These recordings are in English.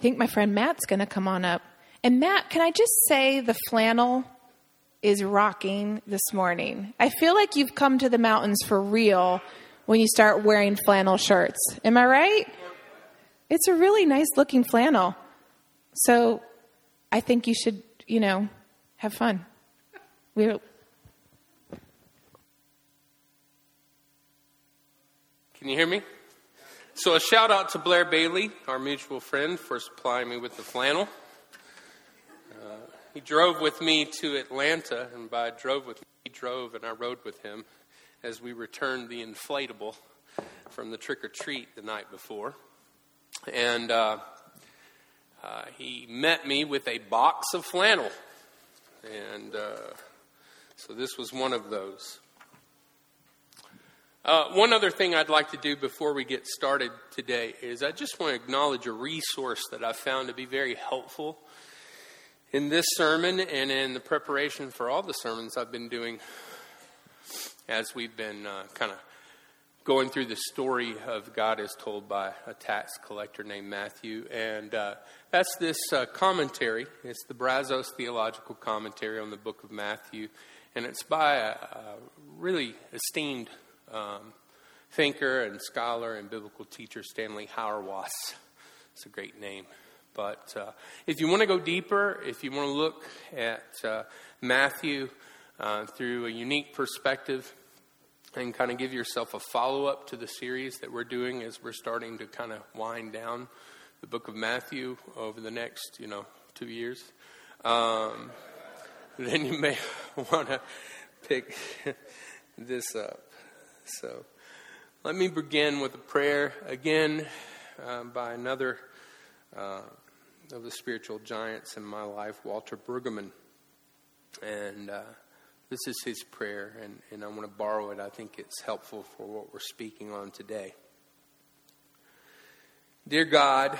think my friend Matt's going to come on up. And Matt, can I just say the flannel is rocking this morning? I feel like you've come to the mountains for real when you start wearing flannel shirts. Am I right? It's a really nice looking flannel. So I think you should, you know, have fun. We Can you hear me? So, a shout out to Blair Bailey, our mutual friend, for supplying me with the flannel. Uh, he drove with me to Atlanta, and by drove with me, he drove and I rode with him as we returned the inflatable from the trick or treat the night before. And uh, uh, he met me with a box of flannel. And uh, so this was one of those. Uh, one other thing I'd like to do before we get started today is I just want to acknowledge a resource that I found to be very helpful in this sermon and in the preparation for all the sermons I've been doing as we've been uh, kind of going through the story of God as told by a tax collector named Matthew. And uh, that's this uh, commentary. It's the Brazos Theological Commentary on the book of Matthew. And it's by a, a really esteemed um, thinker and scholar and biblical teacher Stanley Hauerwas. It's a great name. But uh, if you want to go deeper, if you want to look at uh, Matthew uh, through a unique perspective, and kind of give yourself a follow up to the series that we're doing as we're starting to kind of wind down the book of Matthew over the next, you know, two years, um, then you may want to pick this up. So let me begin with a prayer again uh, by another uh, of the spiritual giants in my life, Walter Brueggemann. And uh, this is his prayer, and, and I want to borrow it. I think it's helpful for what we're speaking on today. Dear God,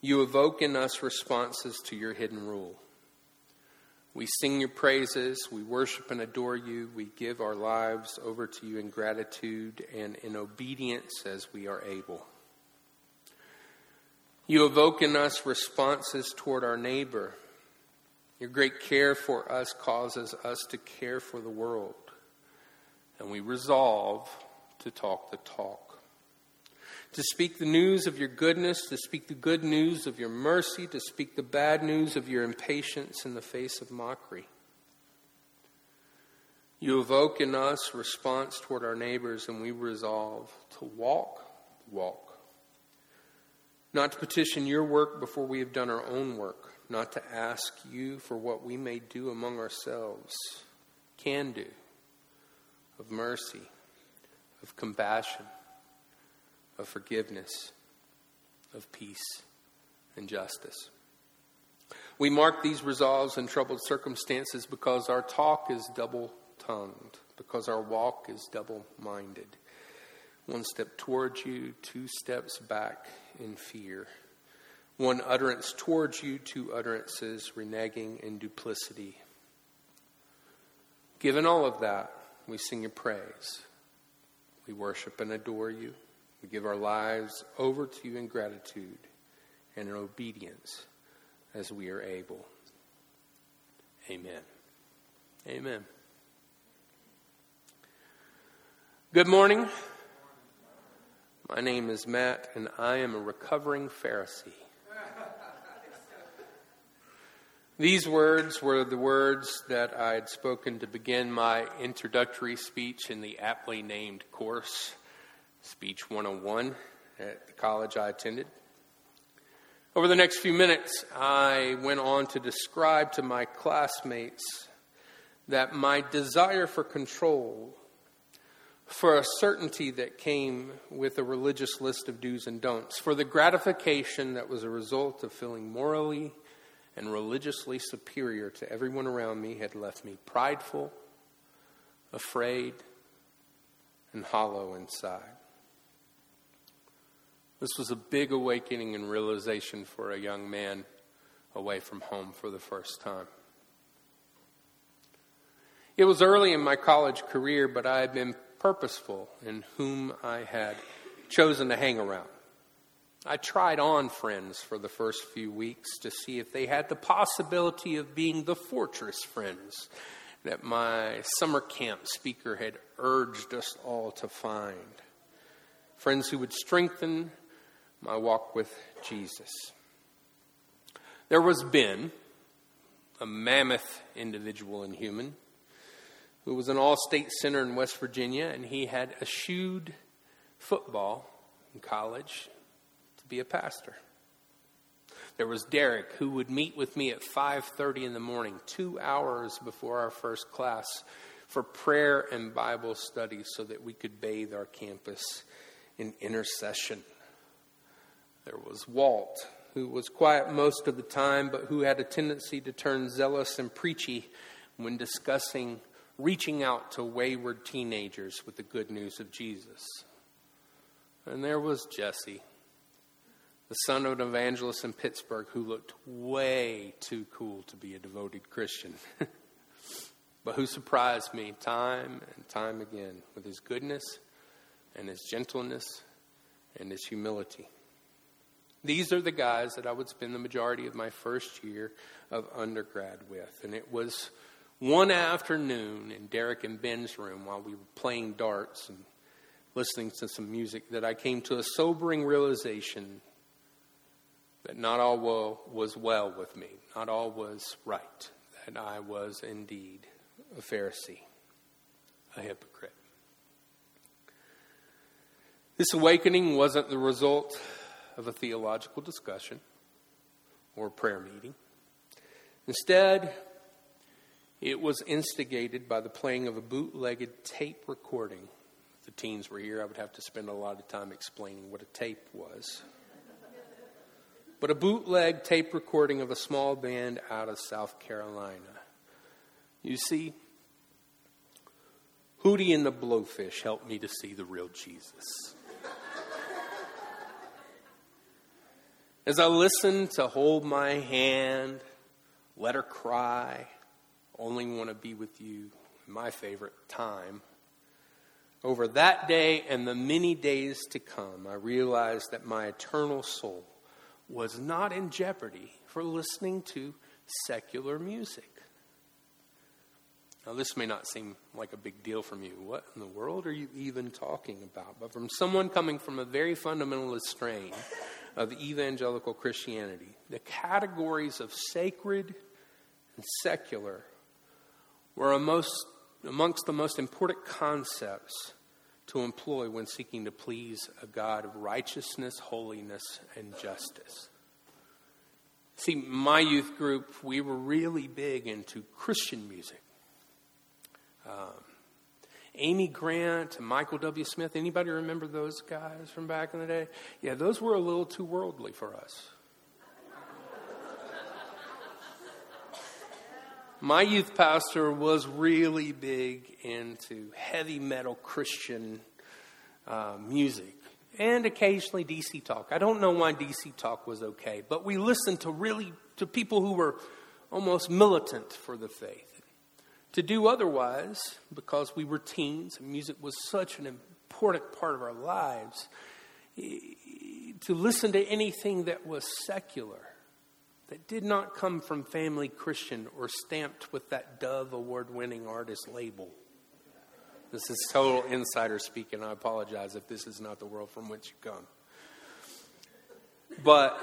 you evoke in us responses to your hidden rule. We sing your praises, we worship and adore you, we give our lives over to you in gratitude and in obedience as we are able. You evoke in us responses toward our neighbor. Your great care for us causes us to care for the world, and we resolve to talk the talk to speak the news of your goodness, to speak the good news of your mercy, to speak the bad news of your impatience in the face of mockery. You evoke in us response toward our neighbors, and we resolve to walk, walk. Not to petition your work before we have done our own work, not to ask you for what we may do among ourselves, can do, of mercy, of compassion of forgiveness, of peace, and justice. We mark these resolves in troubled circumstances because our talk is double tongued, because our walk is double minded. One step towards you, two steps back in fear. One utterance towards you, two utterances reneging in duplicity. Given all of that, we sing your praise. We worship and adore you. We give our lives over to you in gratitude and in obedience as we are able. Amen. Amen. Good morning. My name is Matt, and I am a recovering Pharisee. These words were the words that I had spoken to begin my introductory speech in the aptly named course Speech 101 at the college I attended. Over the next few minutes, I went on to describe to my classmates that my desire for control, for a certainty that came with a religious list of do's and don'ts, for the gratification that was a result of feeling morally and religiously superior to everyone around me, had left me prideful, afraid, and hollow inside. This was a big awakening and realization for a young man away from home for the first time. It was early in my college career, but I had been purposeful in whom I had chosen to hang around. I tried on friends for the first few weeks to see if they had the possibility of being the fortress friends that my summer camp speaker had urged us all to find. Friends who would strengthen my walk with Jesus. There was Ben, a mammoth individual and human, who was an all state center in West Virginia, and he had eschewed football in college to be a pastor. There was Derek, who would meet with me at 5:30 in the morning, 2 hours before our first class, for prayer and Bible study so that we could bathe our campus in intercession. There was Walt, who was quiet most of the time, but who had a tendency to turn zealous and preachy when discussing reaching out to wayward teenagers with the good news of Jesus. And there was Jesse, the son of an evangelist in Pittsburgh who looked way too cool to be a devoted Christian, but who surprised me time and time again with his goodness and his gentleness and his humility. These are the guys that I would spend the majority of my first year of undergrad with. And it was one afternoon in Derek and Ben's room while we were playing darts and listening to some music that I came to a sobering realization that not all was well with me, not all was right, that I was indeed a Pharisee, a hypocrite. This awakening wasn't the result of a theological discussion or prayer meeting. Instead, it was instigated by the playing of a bootlegged tape recording. If the teens were here, I would have to spend a lot of time explaining what a tape was. But a bootleg tape recording of a small band out of South Carolina. You see, Hootie and the Blowfish helped me to see the real Jesus. As I listen to Hold My Hand, Let Her Cry, Only Want to Be With You, my favorite time, over that day and the many days to come, I realized that my eternal soul was not in jeopardy for listening to secular music. Now, this may not seem like a big deal from you. What in the world are you even talking about? But from someone coming from a very fundamentalist strain, of evangelical Christianity. The categories of sacred and secular were amongst the most important concepts to employ when seeking to please a God of righteousness, holiness, and justice. See, my youth group, we were really big into Christian music. Um, Amy Grant Michael W. Smith. Anybody remember those guys from back in the day? Yeah, those were a little too worldly for us. My youth pastor was really big into heavy metal Christian uh, music and occasionally DC talk. I don't know why DC talk was okay, but we listened to really to people who were almost militant for the faith to do otherwise because we were teens and music was such an important part of our lives. To listen to anything that was secular, that did not come from family Christian or stamped with that Dove award winning artist label. This is total insider speaking. I apologize if this is not the world from which you come. But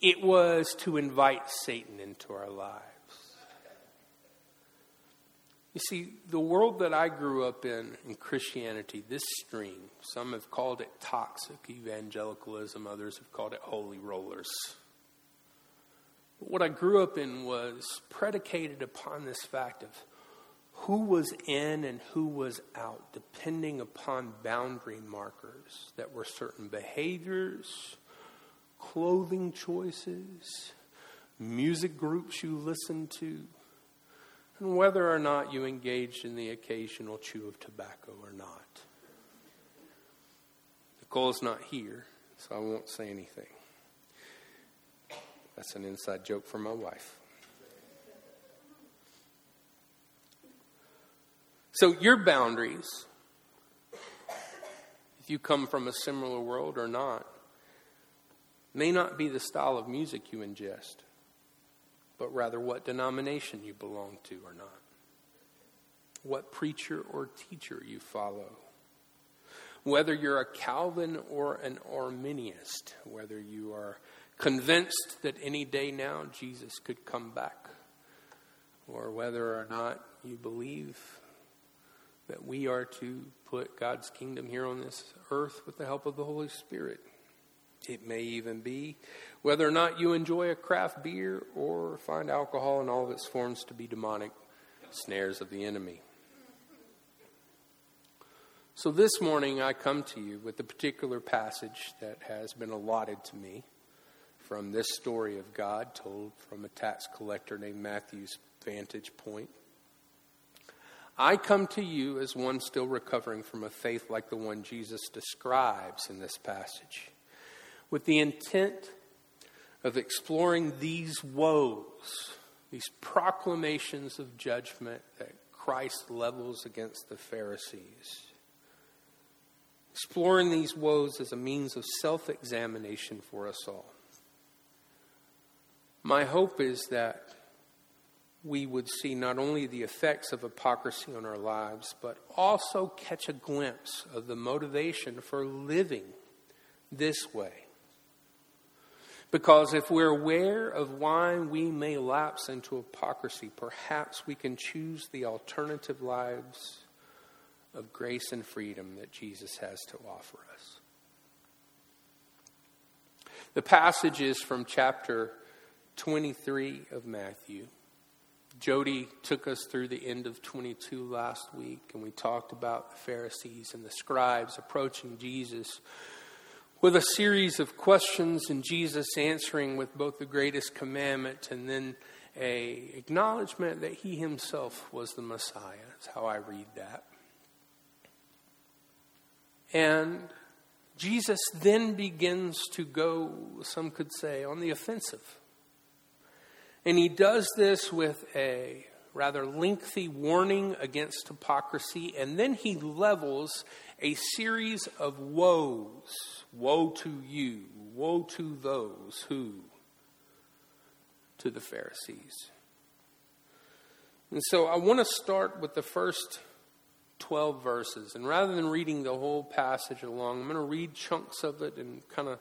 it was to invite Satan into our lives. You see, the world that I grew up in, in Christianity, this stream, some have called it toxic evangelicalism, others have called it holy rollers. But what I grew up in was predicated upon this fact of who was in and who was out, depending upon boundary markers that were certain behaviors, clothing choices, music groups you listened to and whether or not you engaged in the occasional chew of tobacco or not. Nicole's not here, so I won't say anything. That's an inside joke for my wife. So, your boundaries, if you come from a similar world or not, may not be the style of music you ingest, but rather what denomination you belong to or not, what preacher or teacher you follow, whether you're a Calvin or an Arminianist, whether you are convinced that any day now Jesus could come back, or whether or not you believe that we are to put God's kingdom here on this earth with the help of the Holy Spirit. It may even be whether or not you enjoy a craft beer or find alcohol in all of its forms to be demonic snares of the enemy. So this morning I come to you with a particular passage that has been allotted to me from this story of God told from a tax collector named Matthew's vantage point. I come to you as one still recovering from a faith like the one Jesus describes in this passage with the intent of exploring these woes, these proclamations of judgment that Christ levels against the Pharisees. Exploring these woes as a means of self examination for us all. My hope is that we would see not only the effects of hypocrisy on our lives, but also catch a glimpse of the motivation for living this way. Because if we're aware of why we may lapse into hypocrisy, perhaps we can choose the alternative lives of grace and freedom that Jesus has to offer us. The passage is from chapter 23 of Matthew. Jody took us through the end of 22 last week, and we talked about the Pharisees and the scribes approaching Jesus with a series of questions and Jesus answering with both the greatest commandment and then a acknowledgement that he himself was the Messiah. That's how I read that. And Jesus then begins to go, some could say, on the offensive. And he does this with a rather lengthy warning against hypocrisy, and then he levels a series of woes Woe to you, woe to those who, to the Pharisees. And so I want to start with the first 12 verses. And rather than reading the whole passage along, I'm going to read chunks of it and kind of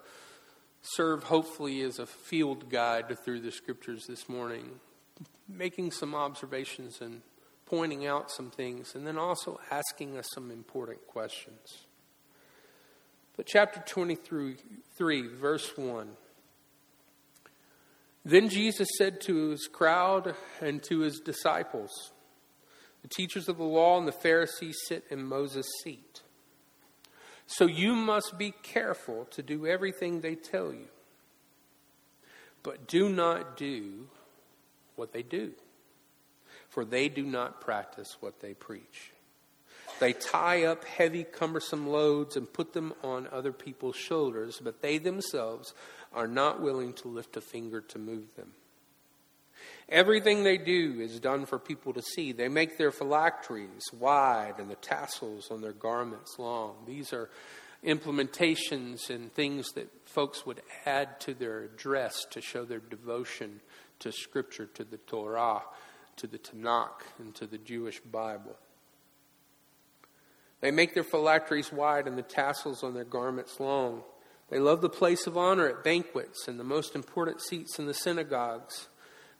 serve, hopefully, as a field guide through the scriptures this morning, making some observations and pointing out some things, and then also asking us some important questions. But chapter 23, verse 1. Then Jesus said to his crowd and to his disciples, The teachers of the law and the Pharisees sit in Moses' seat. So you must be careful to do everything they tell you. But do not do what they do, for they do not practice what they preach. They tie up heavy, cumbersome loads and put them on other people's shoulders, but they themselves are not willing to lift a finger to move them. Everything they do is done for people to see. They make their phylacteries wide and the tassels on their garments long. These are implementations and things that folks would add to their dress to show their devotion to Scripture, to the Torah, to the Tanakh, and to the Jewish Bible. They make their phylacteries wide and the tassels on their garments long. They love the place of honor at banquets and the most important seats in the synagogues.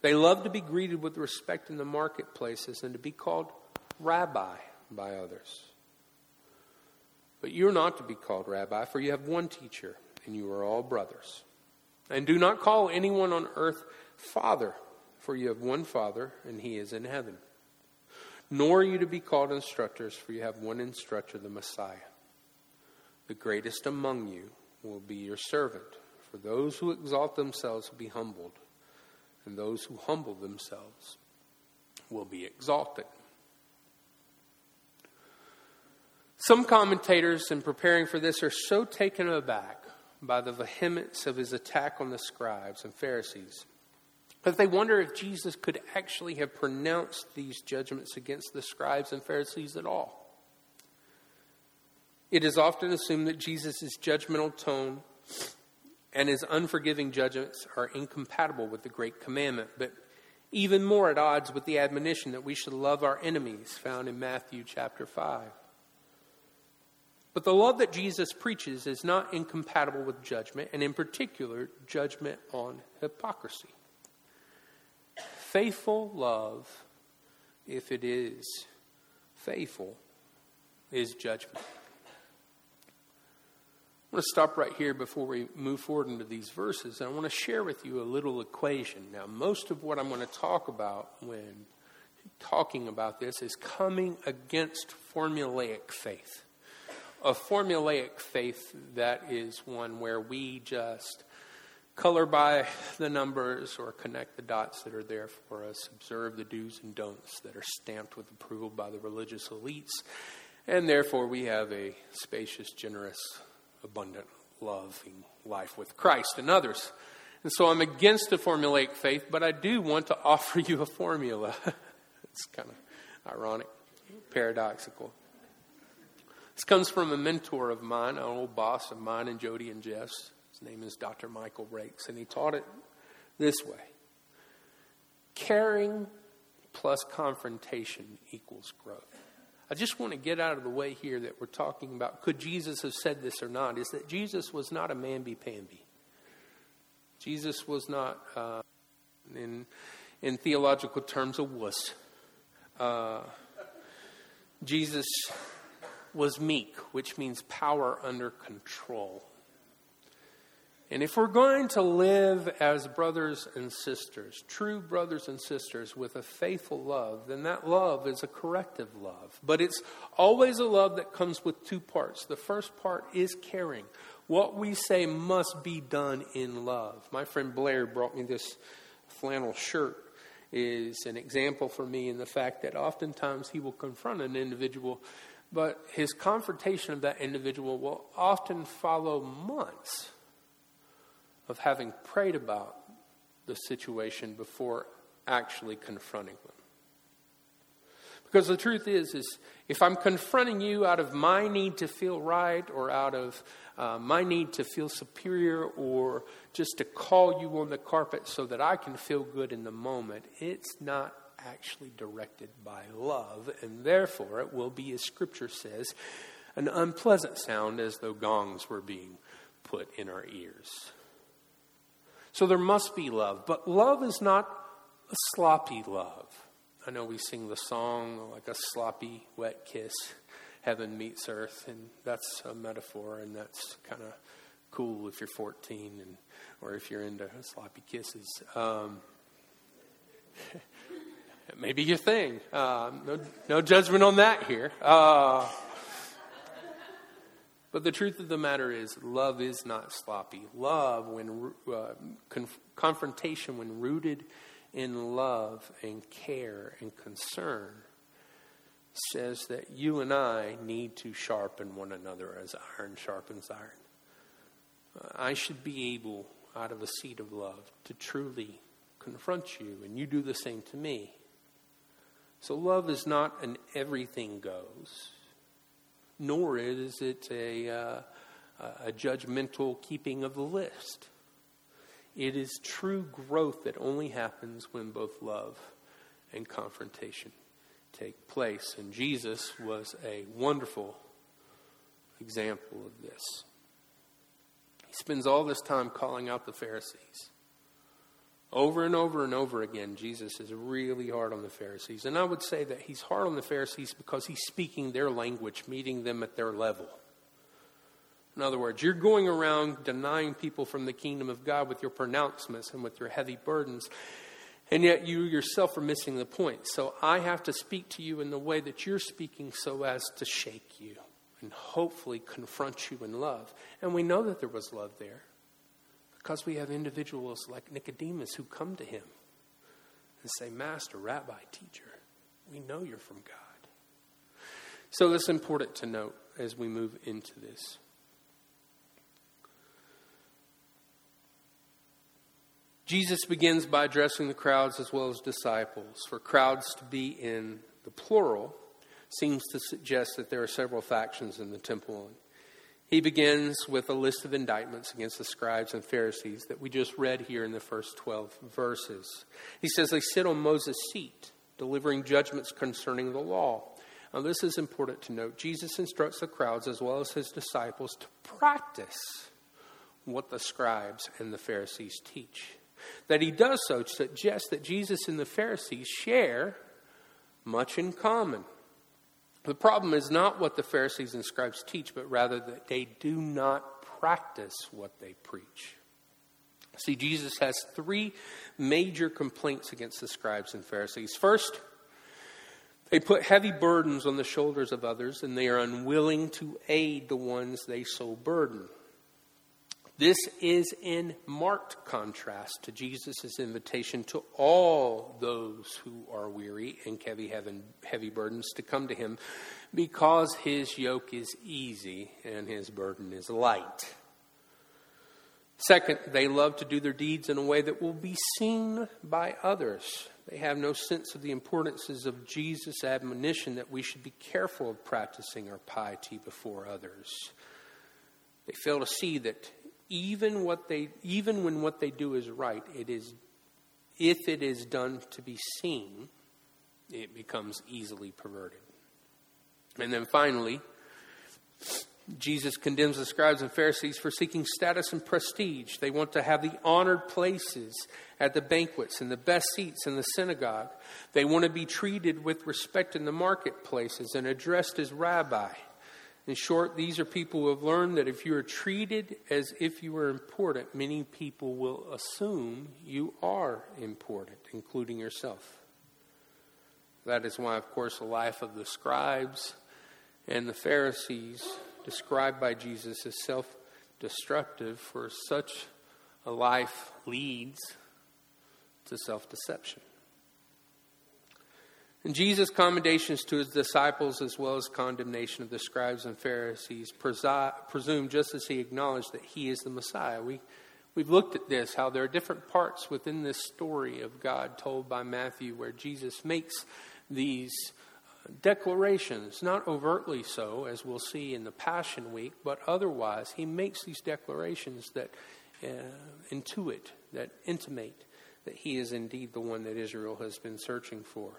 They love to be greeted with respect in the marketplaces and to be called rabbi by others. But you're not to be called rabbi, for you have one teacher, and you are all brothers. And do not call anyone on earth father, for you have one father, and he is in heaven. Nor are you to be called instructors, for you have one instructor, the Messiah. The greatest among you will be your servant. For those who exalt themselves will be humbled, and those who humble themselves will be exalted. Some commentators, in preparing for this, are so taken aback by the vehemence of his attack on the scribes and Pharisees but they wonder if Jesus could actually have pronounced these judgments against the scribes and Pharisees at all. It is often assumed that Jesus' judgmental tone and his unforgiving judgments are incompatible with the great commandment, but even more at odds with the admonition that we should love our enemies found in Matthew chapter 5. But the love that Jesus preaches is not incompatible with judgment, and in particular, judgment on hypocrisy. Faithful love, if it is faithful, is judgment. I want to stop right here before we move forward into these verses. And I want to share with you a little equation. Now, most of what I'm going to talk about when talking about this is coming against formulaic faith. A formulaic faith that is one where we just color by the numbers or connect the dots that are there for us, observe the do's and don'ts that are stamped with approval by the religious elites, and therefore we have a spacious, generous, abundant, loving life with Christ and others. And so I'm against a formulaic faith, but I do want to offer you a formula. it's kind of ironic, paradoxical. This comes from a mentor of mine, an old boss of mine and Jody and Jess. His name is Dr. Michael Rakes, and he taught it this way Caring plus confrontation equals growth. I just want to get out of the way here that we're talking about could Jesus have said this or not, is that Jesus was not a mamby pamby. Jesus was not, uh, in, in theological terms, a wuss. Uh, Jesus was meek, which means power under control. And if we're going to live as brothers and sisters, true brothers and sisters with a faithful love, then that love is a corrective love. But it's always a love that comes with two parts. The first part is caring. What we say must be done in love. My friend Blair brought me this flannel shirt is an example for me in the fact that oftentimes he will confront an individual, but his confrontation of that individual will often follow months of having prayed about the situation before actually confronting them. Because the truth is, is if I'm confronting you out of my need to feel right or out of uh, my need to feel superior or just to call you on the carpet so that I can feel good in the moment, it's not actually directed by love, and therefore it will be, as Scripture says, an unpleasant sound as though gongs were being put in our ears. So there must be love. But love is not a sloppy love. I know we sing the song like a sloppy, wet kiss, heaven meets earth, and that's a metaphor, and that's kind of cool if you're 14 and or if you're into sloppy kisses. Um, it may be your thing. Uh, no, no judgment on that here. Uh, but the truth of the matter is, love is not sloppy. Love, when uh, conf- confrontation, when rooted in love and care and concern, says that you and I need to sharpen one another as iron sharpens iron. Uh, I should be able, out of a seat of love, to truly confront you, and you do the same to me. So, love is not an everything goes nor is it a, uh, a judgmental keeping of the list. It is true growth that only happens when both love and confrontation take place. And Jesus was a wonderful example of this. He spends all this time calling out the Pharisees. Over and over and over again, Jesus is really hard on the Pharisees. And I would say that he's hard on the Pharisees because he's speaking their language, meeting them at their level. In other words, you're going around denying people from the kingdom of God with your pronouncements and with your heavy burdens, and yet you yourself are missing the point. So I have to speak to you in the way that you're speaking so as to shake you and hopefully confront you in love. And we know that there was love there. Because we have individuals like Nicodemus who come to him and say, Master, Rabbi, teacher, we know you're from God. So that's important to note as we move into this. Jesus begins by addressing the crowds as well as disciples. For crowds to be in the plural seems to suggest that there are several factions in the temple He begins with a list of indictments against the scribes and Pharisees that we just read here in the first 12 verses. He says they sit on Moses' seat, delivering judgments concerning the law. Now, this is important to note. Jesus instructs the crowds as well as his disciples to practice what the scribes and the Pharisees teach. That he does so suggests that Jesus and the Pharisees share much in common. The problem is not what the Pharisees and scribes teach, but rather that they do not practice what they preach. See, Jesus has three major complaints against the scribes and Pharisees. First, they put heavy burdens on the shoulders of others, and they are unwilling to aid the ones they so burden. This is in marked contrast to Jesus' invitation to all those who are weary and heavy, heavy burdens to come to him because his yoke is easy and his burden is light. Second, they love to do their deeds in a way that will be seen by others. They have no sense of the importances of Jesus' admonition that we should be careful of practicing our piety before others. They fail to see that even what they even when what they do is right it is if it is done to be seen it becomes easily perverted and then finally Jesus condemns the scribes and Pharisees for seeking status and prestige. They want to have the honored places at the banquets and the best seats in the synagogue. They want to be treated with respect in the marketplaces and addressed as rabbi. In short, these are people who have learned that if you are treated as if you are important, many people will assume you are important, including yourself. That is why, of course, the life of the scribes and the Pharisees, described by Jesus as self destructive, for such a life leads to self deception. And Jesus' commendations to his disciples, as well as condemnation of the scribes and Pharisees, presume just as he acknowledged that he is the Messiah. We, we've looked at this, how there are different parts within this story of God told by Matthew where Jesus makes these declarations, not overtly so, as we'll see in the Passion Week, but otherwise, he makes these declarations that uh, intuit, that intimate that he is indeed the one that Israel has been searching for.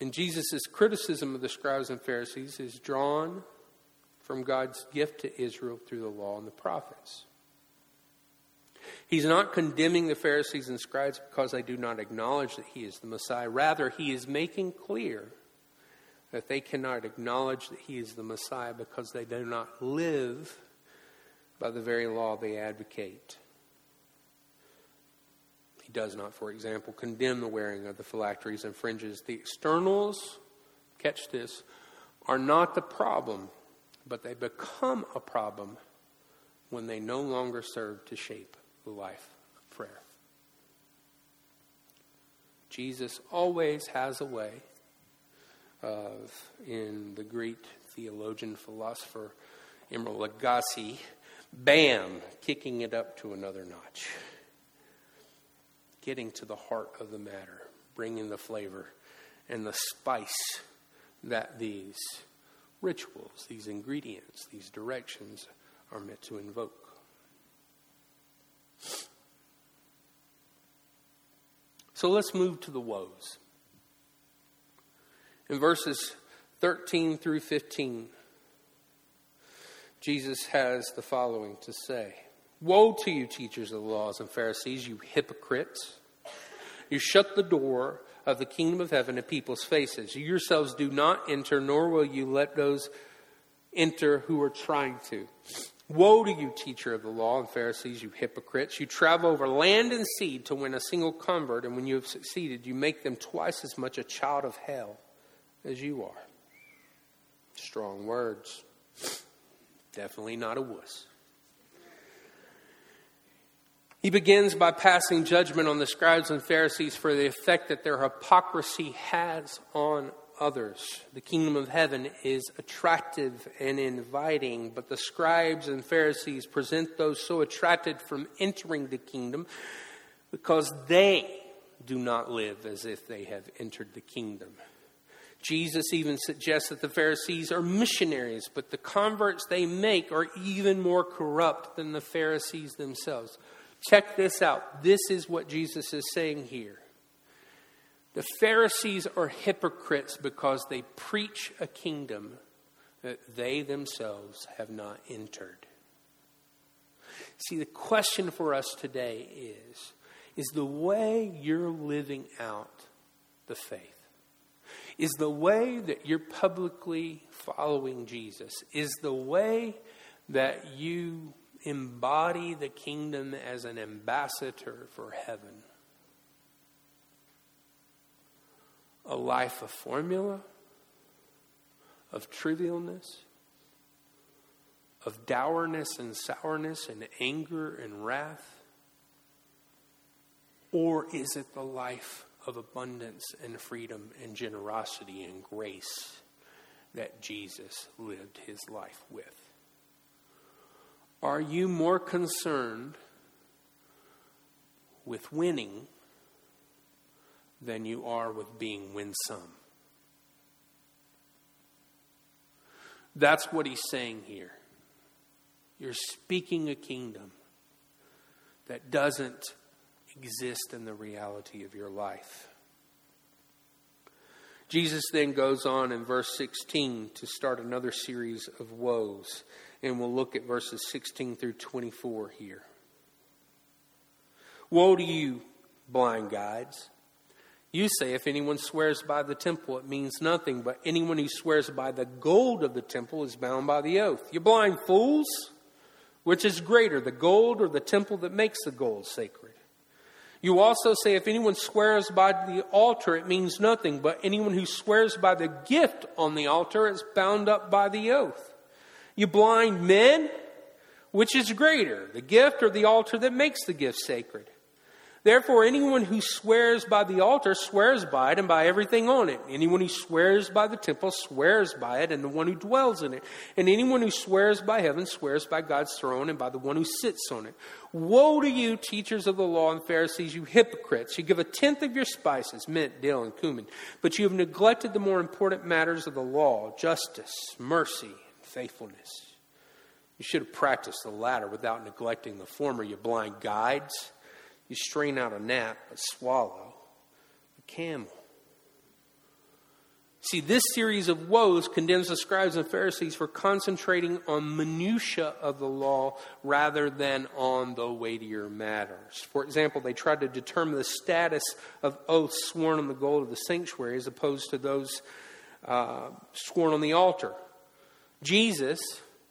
And Jesus' criticism of the scribes and Pharisees is drawn from God's gift to Israel through the law and the prophets. He's not condemning the Pharisees and scribes because they do not acknowledge that he is the Messiah. Rather, he is making clear that they cannot acknowledge that he is the Messiah because they do not live by the very law they advocate. He does not, for example, condemn the wearing of the phylacteries and fringes. The externals, catch this, are not the problem, but they become a problem when they no longer serve to shape the life of prayer. Jesus always has a way of, in the Greek theologian philosopher Emeril Lagasse, bam, kicking it up to another notch getting to the heart of the matter, bringing the flavor and the spice that these rituals, these ingredients, these directions are meant to invoke. So let's move to the woes. In verses 13 through 15, Jesus has the following to say Woe to you, teachers of the laws and Pharisees, you hypocrites! You shut the door of the kingdom of heaven to people's faces. You yourselves do not enter, nor will you let those enter who are trying to. Woe to you, teacher of the law and Pharisees, you hypocrites! You travel over land and sea to win a single convert, and when you have succeeded, you make them twice as much a child of hell as you are. Strong words. Definitely not a wuss. He begins by passing judgment on the scribes and Pharisees for the effect that their hypocrisy has on others. The kingdom of heaven is attractive and inviting, but the scribes and Pharisees present those so attracted from entering the kingdom because they do not live as if they have entered the kingdom. Jesus even suggests that the Pharisees are missionaries, but the converts they make are even more corrupt than the Pharisees themselves. Check this out. This is what Jesus is saying here. The Pharisees are hypocrites because they preach a kingdom that they themselves have not entered. See, the question for us today is is the way you're living out the faith? Is the way that you're publicly following Jesus? Is the way that you embody the kingdom as an ambassador for heaven? A life of formula, of trivialness, of dourness and sourness and anger and wrath? Or is it the life of abundance and freedom and generosity and grace that Jesus lived his life with? Are you more concerned with winning than you are with being winsome? That's what he's saying here. You're speaking a kingdom that doesn't exist in the reality of your life. Jesus then goes on in verse 16 to start another series of woes, and we'll look at verses 16 through 24 here. Woe to you, blind guides! You say, if anyone swears by the temple, it means nothing, but anyone who swears by the gold of the temple is bound by the oath. You blind fools! Which is greater, the gold or the temple that makes the gold sacred? You also say, if anyone swears by the altar, it means nothing, but anyone who swears by the gift on the altar is bound up by the oath. You blind men, which is greater, the gift or the altar that makes the gift sacred? Therefore, anyone who swears by the altar swears by it and by everything on it. Anyone who swears by the temple swears by it and the one who dwells in it. And anyone who swears by heaven swears by God's throne and by the one who sits on it. Woe to you, teachers of the law and Pharisees, you hypocrites! You give a tenth of your spices, mint, dill, and cumin, but you have neglected the more important matters of the law justice, mercy, faithfulness. You should have practiced the latter without neglecting the former, you blind guides. You strain out a gnat, but swallow a camel. See, this series of woes condemns the scribes and Pharisees for concentrating on minutia of the law rather than on the weightier matters. For example, they tried to determine the status of oaths sworn on the gold of the sanctuary as opposed to those uh, sworn on the altar. Jesus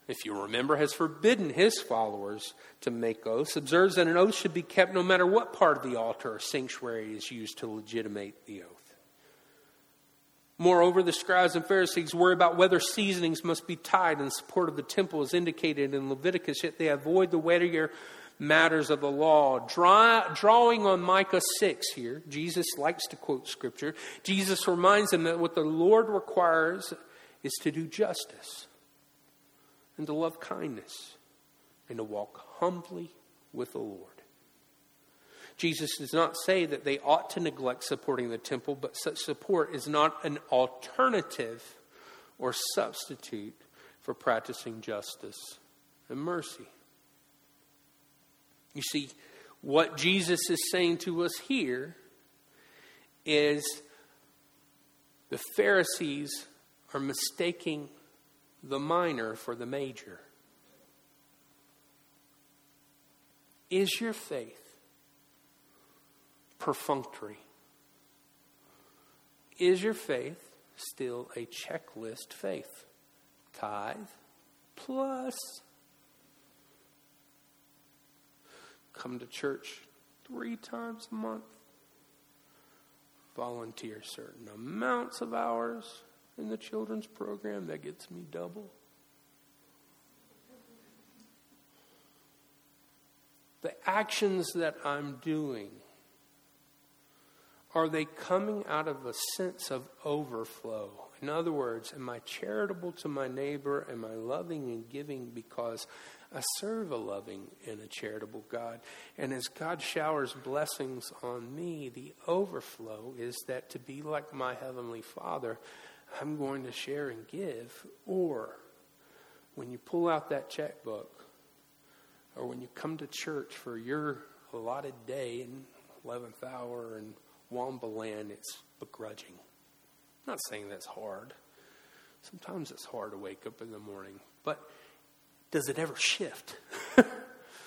if you remember, has forbidden his followers to make oaths, observes that an oath should be kept no matter what part of the altar or sanctuary is used to legitimate the oath. Moreover, the scribes and Pharisees worry about whether seasonings must be tied in support of the temple as indicated in Leviticus, yet they avoid the weightier matters of the law. Draw, drawing on Micah 6 here, Jesus likes to quote scripture. Jesus reminds them that what the Lord requires is to do justice and to love kindness and to walk humbly with the Lord. Jesus does not say that they ought to neglect supporting the temple, but such support is not an alternative or substitute for practicing justice and mercy. You see, what Jesus is saying to us here is the Pharisees are mistaking the minor for the major. Is your faith perfunctory? Is your faith still a checklist faith? Tithe plus come to church three times a month, volunteer certain amounts of hours in the children's program, that gets me double. The actions that I'm doing, are they coming out of a sense of overflow? In other words, am I charitable to my neighbor? Am I loving and giving because I serve a loving and a charitable God? And as God showers blessings on me, the overflow is that to be like my Heavenly Father, I'm going to share and give. Or when you pull out that checkbook, or when you come to church for your allotted day in 11th hour in Wambaland, it's begrudging. I'm not saying that's hard. Sometimes it's hard to wake up in the morning. But does it ever shift? Do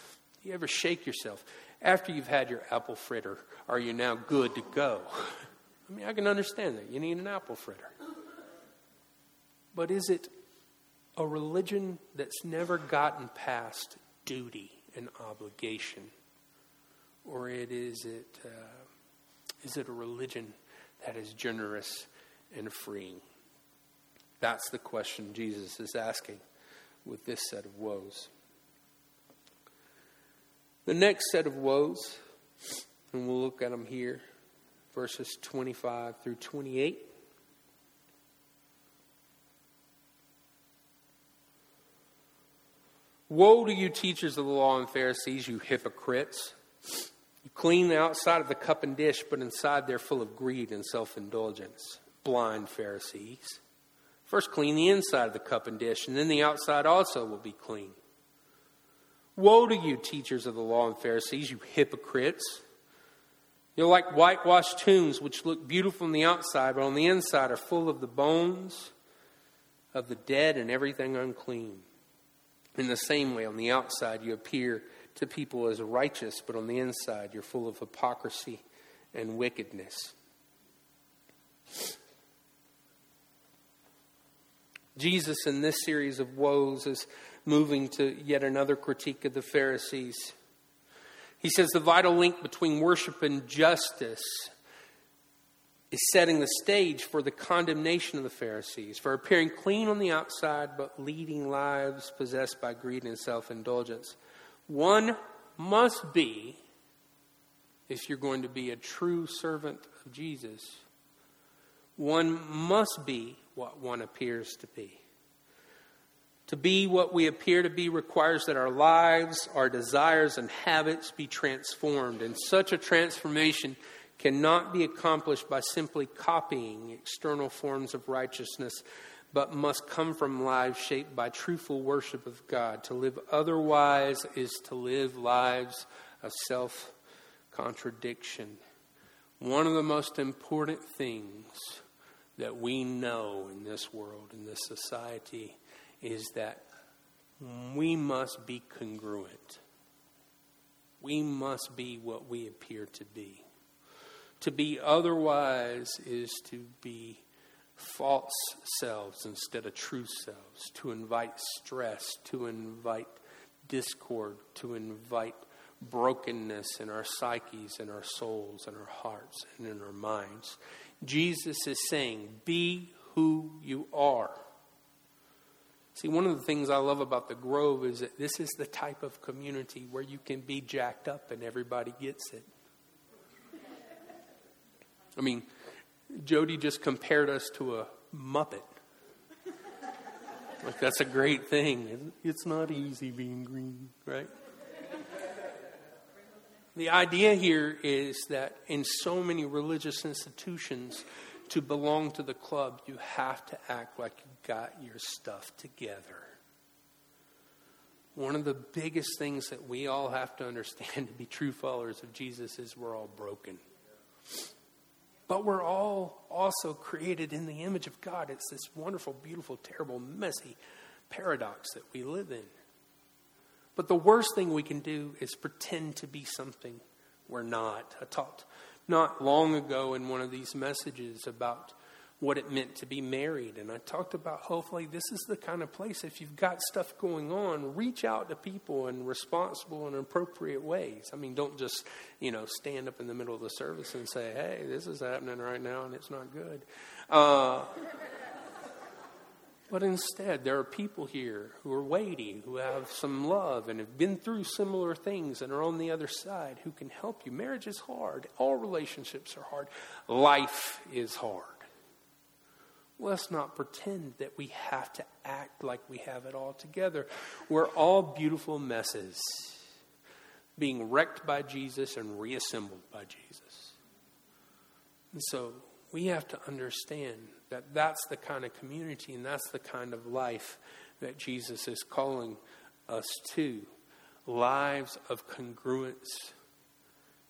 you ever shake yourself? After you've had your apple fritter, are you now good to go? I mean, I can understand that. You need an apple fritter. But is it a religion that's never gotten past duty and obligation? Or it, is, it, uh, is it a religion that is generous and freeing? That's the question Jesus is asking with this set of woes. The next set of woes, and we'll look at them here, verses 25 through 28. Woe to you, teachers of the law and Pharisees, you hypocrites! You clean the outside of the cup and dish, but inside they're full of greed and self indulgence. Blind Pharisees. First, clean the inside of the cup and dish, and then the outside also will be clean. Woe to you, teachers of the law and Pharisees, you hypocrites! You're like whitewashed tombs, which look beautiful on the outside, but on the inside are full of the bones of the dead and everything unclean. In the same way, on the outside, you appear to people as righteous, but on the inside, you're full of hypocrisy and wickedness. Jesus, in this series of woes, is moving to yet another critique of the Pharisees. He says the vital link between worship and justice is setting the stage for the condemnation of the Pharisees, for appearing clean on the outside but leading lives possessed by greed and self indulgence. One must be, if you're going to be a true servant of Jesus, one must be what one appears to be. To be what we appear to be requires that our lives, our desires, and habits be transformed. And such a transformation cannot be accomplished by simply copying external forms of righteousness, but must come from lives shaped by truthful worship of God. To live otherwise is to live lives of self contradiction. One of the most important things that we know in this world, in this society, is that we must be congruent. We must be what we appear to be. To be otherwise is to be false selves instead of true selves, to invite stress, to invite discord, to invite brokenness in our psyches, in our souls, in our hearts, and in our minds. Jesus is saying, Be who you are. See, one of the things I love about the Grove is that this is the type of community where you can be jacked up and everybody gets it. I mean, Jody just compared us to a Muppet. Like, that's a great thing. It's not easy being green, right? The idea here is that in so many religious institutions, to belong to the club, you have to act like you got your stuff together. One of the biggest things that we all have to understand to be true followers of Jesus is we're all broken. But we're all also created in the image of God. It's this wonderful, beautiful, terrible, messy paradox that we live in. But the worst thing we can do is pretend to be something we're not. I talked not long ago in one of these messages about what it meant to be married. And I talked about hopefully this is the kind of place, if you've got stuff going on, reach out to people in responsible and appropriate ways. I mean, don't just, you know, stand up in the middle of the service and say, hey, this is happening right now and it's not good. Uh, but instead, there are people here who are weighty, who have some love and have been through similar things and are on the other side who can help you. Marriage is hard. All relationships are hard. Life is hard. Let's not pretend that we have to act like we have it all together. We're all beautiful messes being wrecked by Jesus and reassembled by Jesus. And so we have to understand that that's the kind of community and that's the kind of life that Jesus is calling us to. Lives of congruence,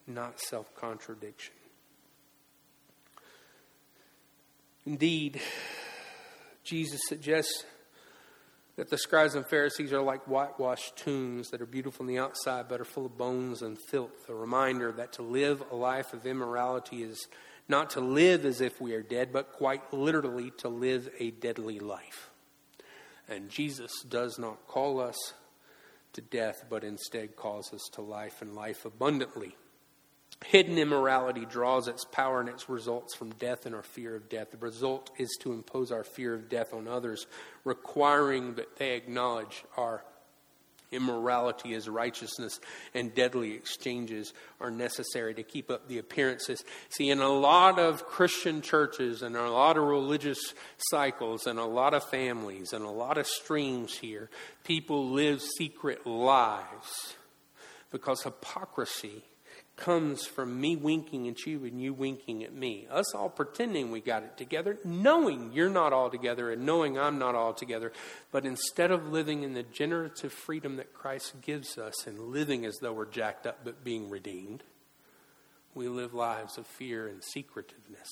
not self contradiction. Indeed, Jesus suggests that the scribes and Pharisees are like whitewashed tombs that are beautiful on the outside but are full of bones and filth. A reminder that to live a life of immorality is not to live as if we are dead, but quite literally to live a deadly life. And Jesus does not call us to death, but instead calls us to life and life abundantly. Hidden immorality draws its power and its results from death and our fear of death. The result is to impose our fear of death on others, requiring that they acknowledge our immorality as righteousness and deadly exchanges are necessary to keep up the appearances. See, in a lot of Christian churches and a lot of religious cycles and a lot of families and a lot of streams here, people live secret lives because hypocrisy comes from me winking at you and you winking at me. Us all pretending we got it together, knowing you're not all together and knowing I'm not all together. But instead of living in the generative freedom that Christ gives us and living as though we're jacked up but being redeemed, we live lives of fear and secretiveness.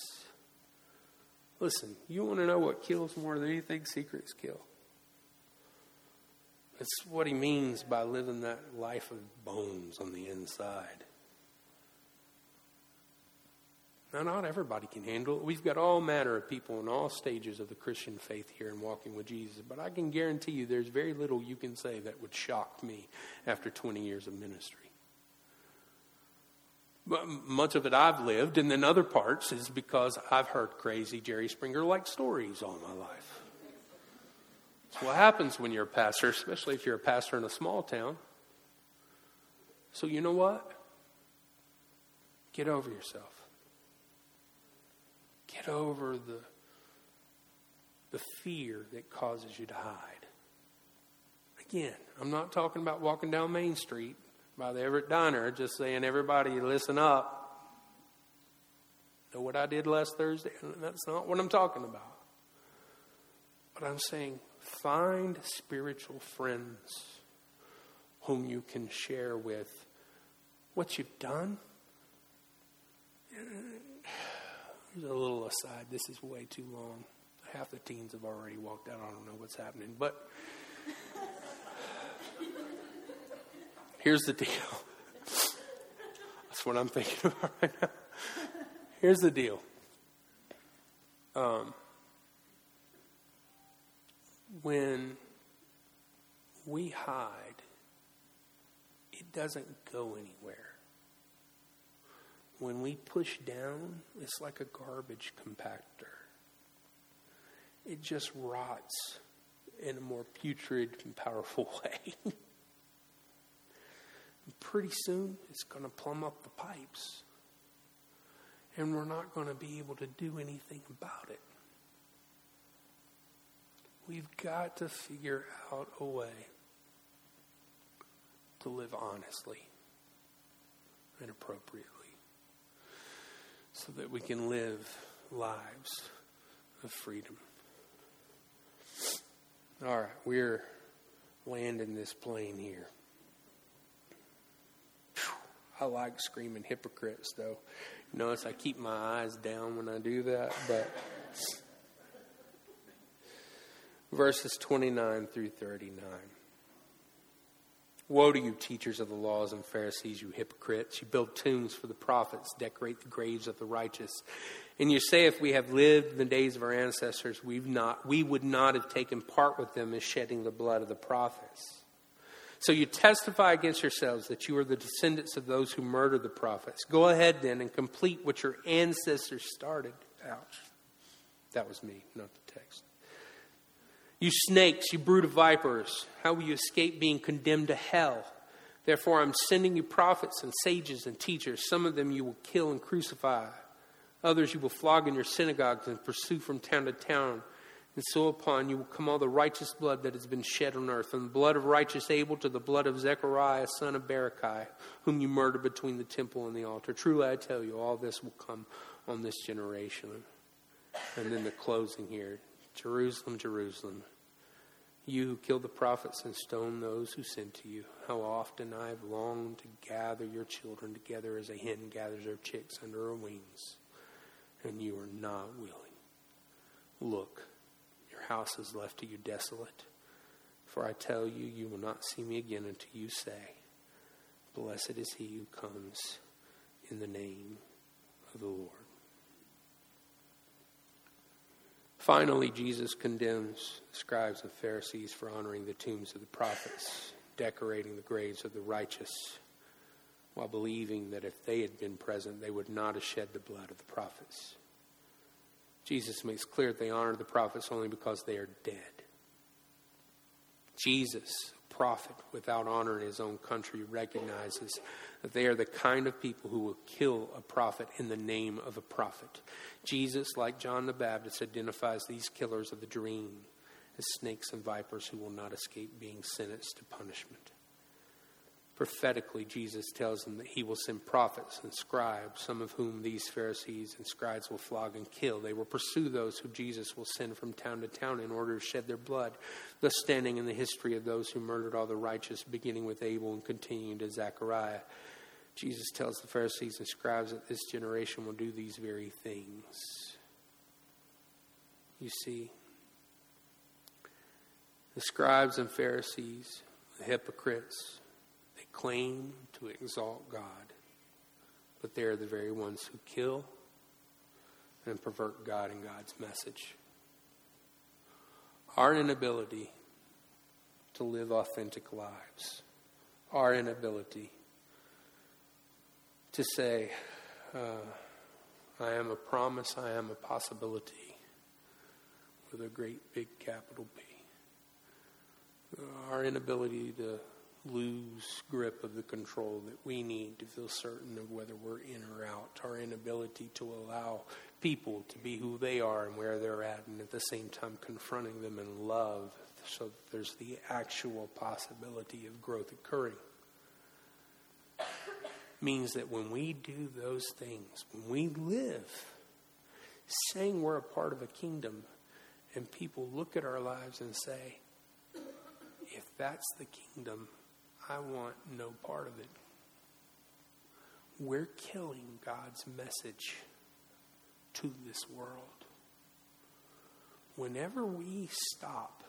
Listen, you want to know what kills more than anything? Secrets kill. It's what he means by living that life of bones on the inside. Now, not everybody can handle it. We've got all manner of people in all stages of the Christian faith here and walking with Jesus. But I can guarantee you there's very little you can say that would shock me after 20 years of ministry. Much of it I've lived, and then other parts is because I've heard crazy Jerry Springer like stories all my life. It's what happens when you're a pastor, especially if you're a pastor in a small town. So, you know what? Get over yourself. Get over the, the fear that causes you to hide. Again, I'm not talking about walking down Main Street by the Everett Diner, just saying, everybody, listen up. Know what I did last Thursday? That's not what I'm talking about. But I'm saying, find spiritual friends whom you can share with what you've done a little aside. This is way too long. Half the teens have already walked out. I don't know what's happening. But here's the deal. That's what I'm thinking about right now. Here's the deal. Um, when we hide, it doesn't go anywhere when we push down, it's like a garbage compactor. It just rots in a more putrid and powerful way. pretty soon, it's going to plumb up the pipes. And we're not going to be able to do anything about it. We've got to figure out a way to live honestly and appropriately so that we can live lives of freedom. All right, we're landing this plane here. I like screaming hypocrites, though. notice I keep my eyes down when I do that, but verses 29 through 39. Woe to you, teachers of the laws and Pharisees, you hypocrites! You build tombs for the prophets, decorate the graves of the righteous. And you say, if we have lived in the days of our ancestors, we've not, we would not have taken part with them in shedding the blood of the prophets. So you testify against yourselves that you are the descendants of those who murdered the prophets. Go ahead then and complete what your ancestors started. Ouch. That was me, not the text. You snakes, you brood of vipers, how will you escape being condemned to hell? Therefore, I'm sending you prophets and sages and teachers. Some of them you will kill and crucify. Others you will flog in your synagogues and pursue from town to town. And so upon you will come all the righteous blood that has been shed on earth, from the blood of righteous Abel to the blood of Zechariah, son of Berechiah, whom you murdered between the temple and the altar. Truly I tell you, all this will come on this generation. And then the closing here Jerusalem, Jerusalem, you who killed the prophets and stoned those who sent to you, how often I have longed to gather your children together as a hen gathers her chicks under her wings, and you are not willing. Look, your house is left to you desolate. For I tell you, you will not see me again until you say, Blessed is he who comes in the name of the Lord. Finally, Jesus condemns the scribes and Pharisees for honoring the tombs of the prophets, decorating the graves of the righteous, while believing that if they had been present, they would not have shed the blood of the prophets. Jesus makes clear that they honor the prophets only because they are dead. Jesus, prophet without honor in his own country, recognizes that they are the kind of people who will kill a prophet in the name of a prophet. Jesus, like John the Baptist, identifies these killers of the dream as snakes and vipers who will not escape being sentenced to punishment. Prophetically, Jesus tells them that he will send prophets and scribes, some of whom these Pharisees and scribes will flog and kill. They will pursue those who Jesus will send from town to town in order to shed their blood, thus standing in the history of those who murdered all the righteous, beginning with Abel and continuing to Zechariah. Jesus tells the Pharisees and scribes that this generation will do these very things. You see, the scribes and Pharisees, the hypocrites, claim to exalt God, but they are the very ones who kill and pervert God and God's message. Our inability to live authentic lives, our inability to say, uh, I am a promise, I am a possibility, with a great big capital P. Our inability to lose grip of the control that we need to feel certain of whether we're in or out, our inability to allow people to be who they are and where they're at, and at the same time confronting them in love so that there's the actual possibility of growth occurring means that when we do those things, when we live saying we're a part of a kingdom, and people look at our lives and say, if that's the kingdom, I want no part of it. We're killing God's message to this world. Whenever we stop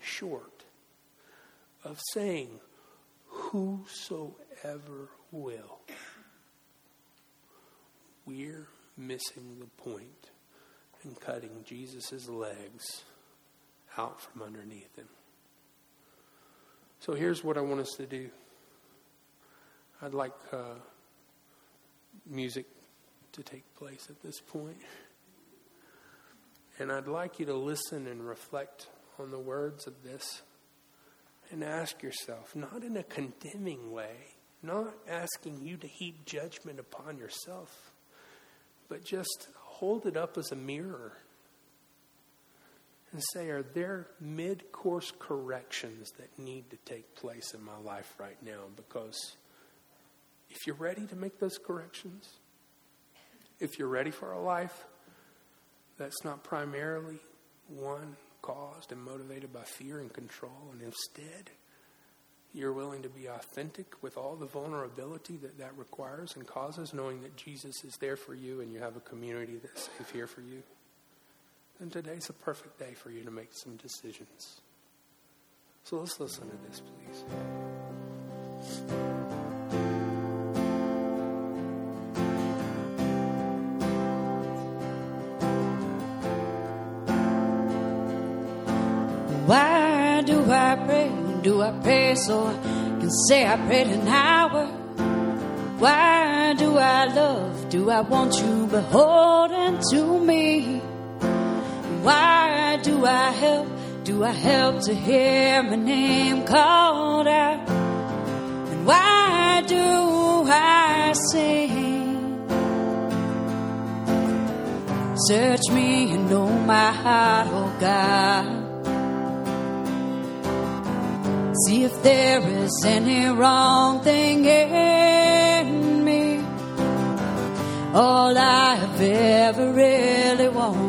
short of saying, Whosoever will. We're missing the point and cutting Jesus' legs out from underneath him. So here's what I want us to do. I'd like uh, music to take place at this point. And I'd like you to listen and reflect on the words of this and ask yourself, not in a condemning way, not asking you to heap judgment upon yourself, but just hold it up as a mirror and say, Are there mid course corrections that need to take place in my life right now? Because if you're ready to make those corrections, if you're ready for a life that's not primarily one caused and motivated by fear and control, and instead you're willing to be authentic with all the vulnerability that that requires and causes, knowing that Jesus is there for you and you have a community that's safe here for you, then today's a perfect day for you to make some decisions. So let's listen to this, please. Why do I pray? Do I pray so I can say I prayed an hour? Why do I love? Do I want you beholden to me? Why do I help? Do I help to hear my name called out? And why do I sing? Search me and know my heart, oh God. See if there is any wrong thing in me. All I have ever really wanted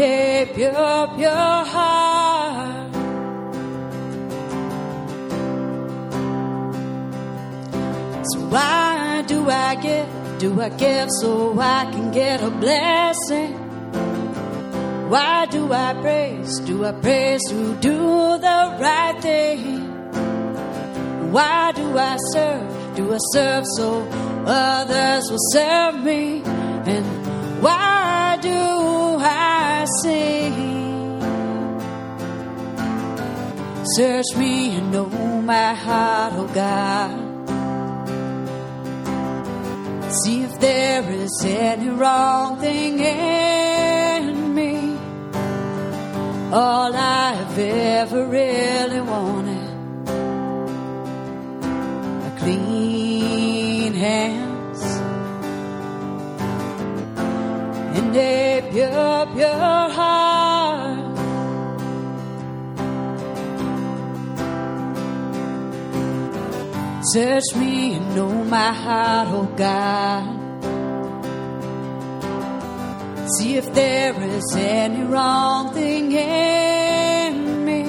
a pure, pure heart. So why do I give, do I give so I can get a blessing? Why do I praise, do I praise to do the right thing? Why do I serve, do I serve so others will serve me? And why do I sing? Search me and know my heart, oh God. See if there is any wrong thing in me. All Search me and know my heart, oh God. See if there is any wrong thing in me.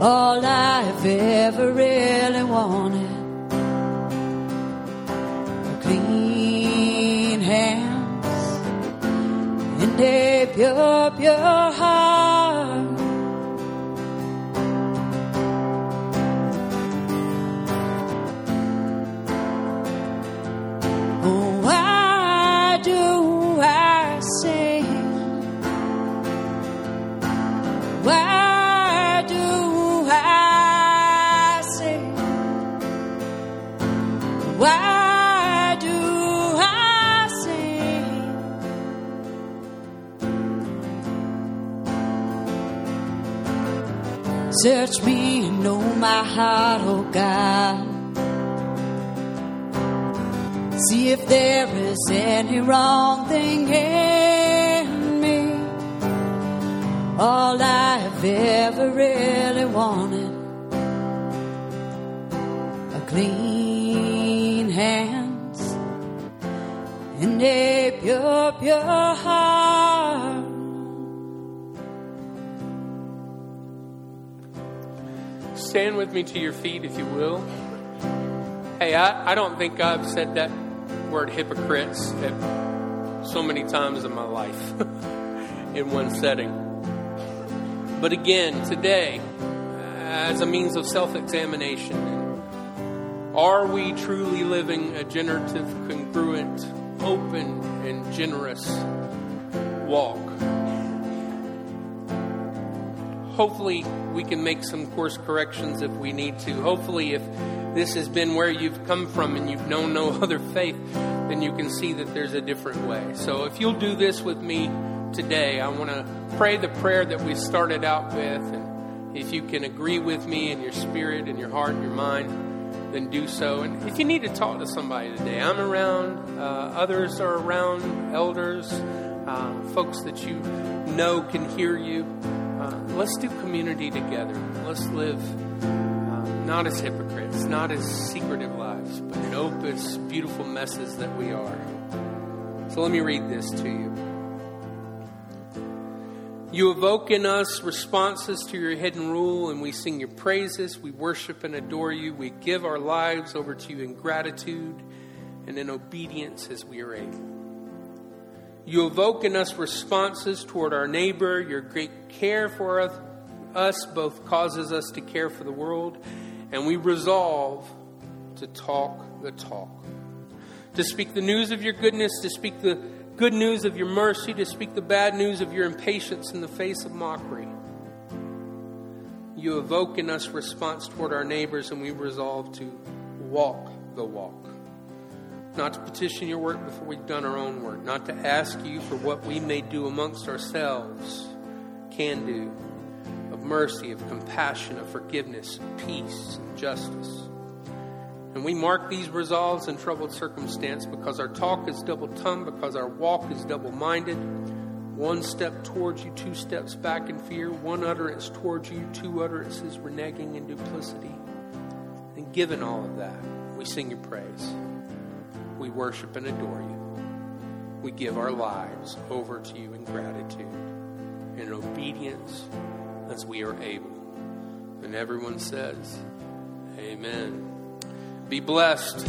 All I've ever really wanted clean hands and a pure, pure heart. Search me and know my heart, oh God. See if there is any wrong thing in me. All I've ever really wanted a clean hands and a pure, pure heart. Stand with me to your feet, if you will. Hey, I, I don't think I've said that word hypocrites so many times in my life in one setting. But again, today, as a means of self examination, are we truly living a generative, congruent, open, and generous walk? Hopefully we can make some course corrections if we need to. Hopefully, if this has been where you've come from and you've known no other faith, then you can see that there's a different way. So, if you'll do this with me today, I want to pray the prayer that we started out with. And if you can agree with me in your spirit, in your heart, in your mind, then do so. And if you need to talk to somebody today, I'm around, uh, others are around, elders, uh, folks that you know can hear you. Uh, let's do community together. Let's live uh, not as hypocrites, not as secretive lives, but in open, beautiful messes that we are. So let me read this to you. You evoke in us responses to your hidden rule, and we sing your praises. We worship and adore you. We give our lives over to you in gratitude and in obedience as we are able. You evoke in us responses toward our neighbor. Your great care for us, both causes us to care for the world, and we resolve to talk the talk. To speak the news of your goodness, to speak the good news of your mercy, to speak the bad news of your impatience in the face of mockery. You evoke in us response toward our neighbors, and we resolve to walk the walk not to petition your work before we've done our own work, not to ask you for what we may do amongst ourselves, can do, of mercy, of compassion, of forgiveness, of peace, and justice. And we mark these resolves in troubled circumstance because our talk is double tongued, because our walk is double minded. One step towards you, two steps back in fear, one utterance towards you, two utterances reneging in duplicity. And given all of that, we sing your praise we worship and adore you. we give our lives over to you in gratitude and obedience as we are able. And everyone says, Amen. Be blessed.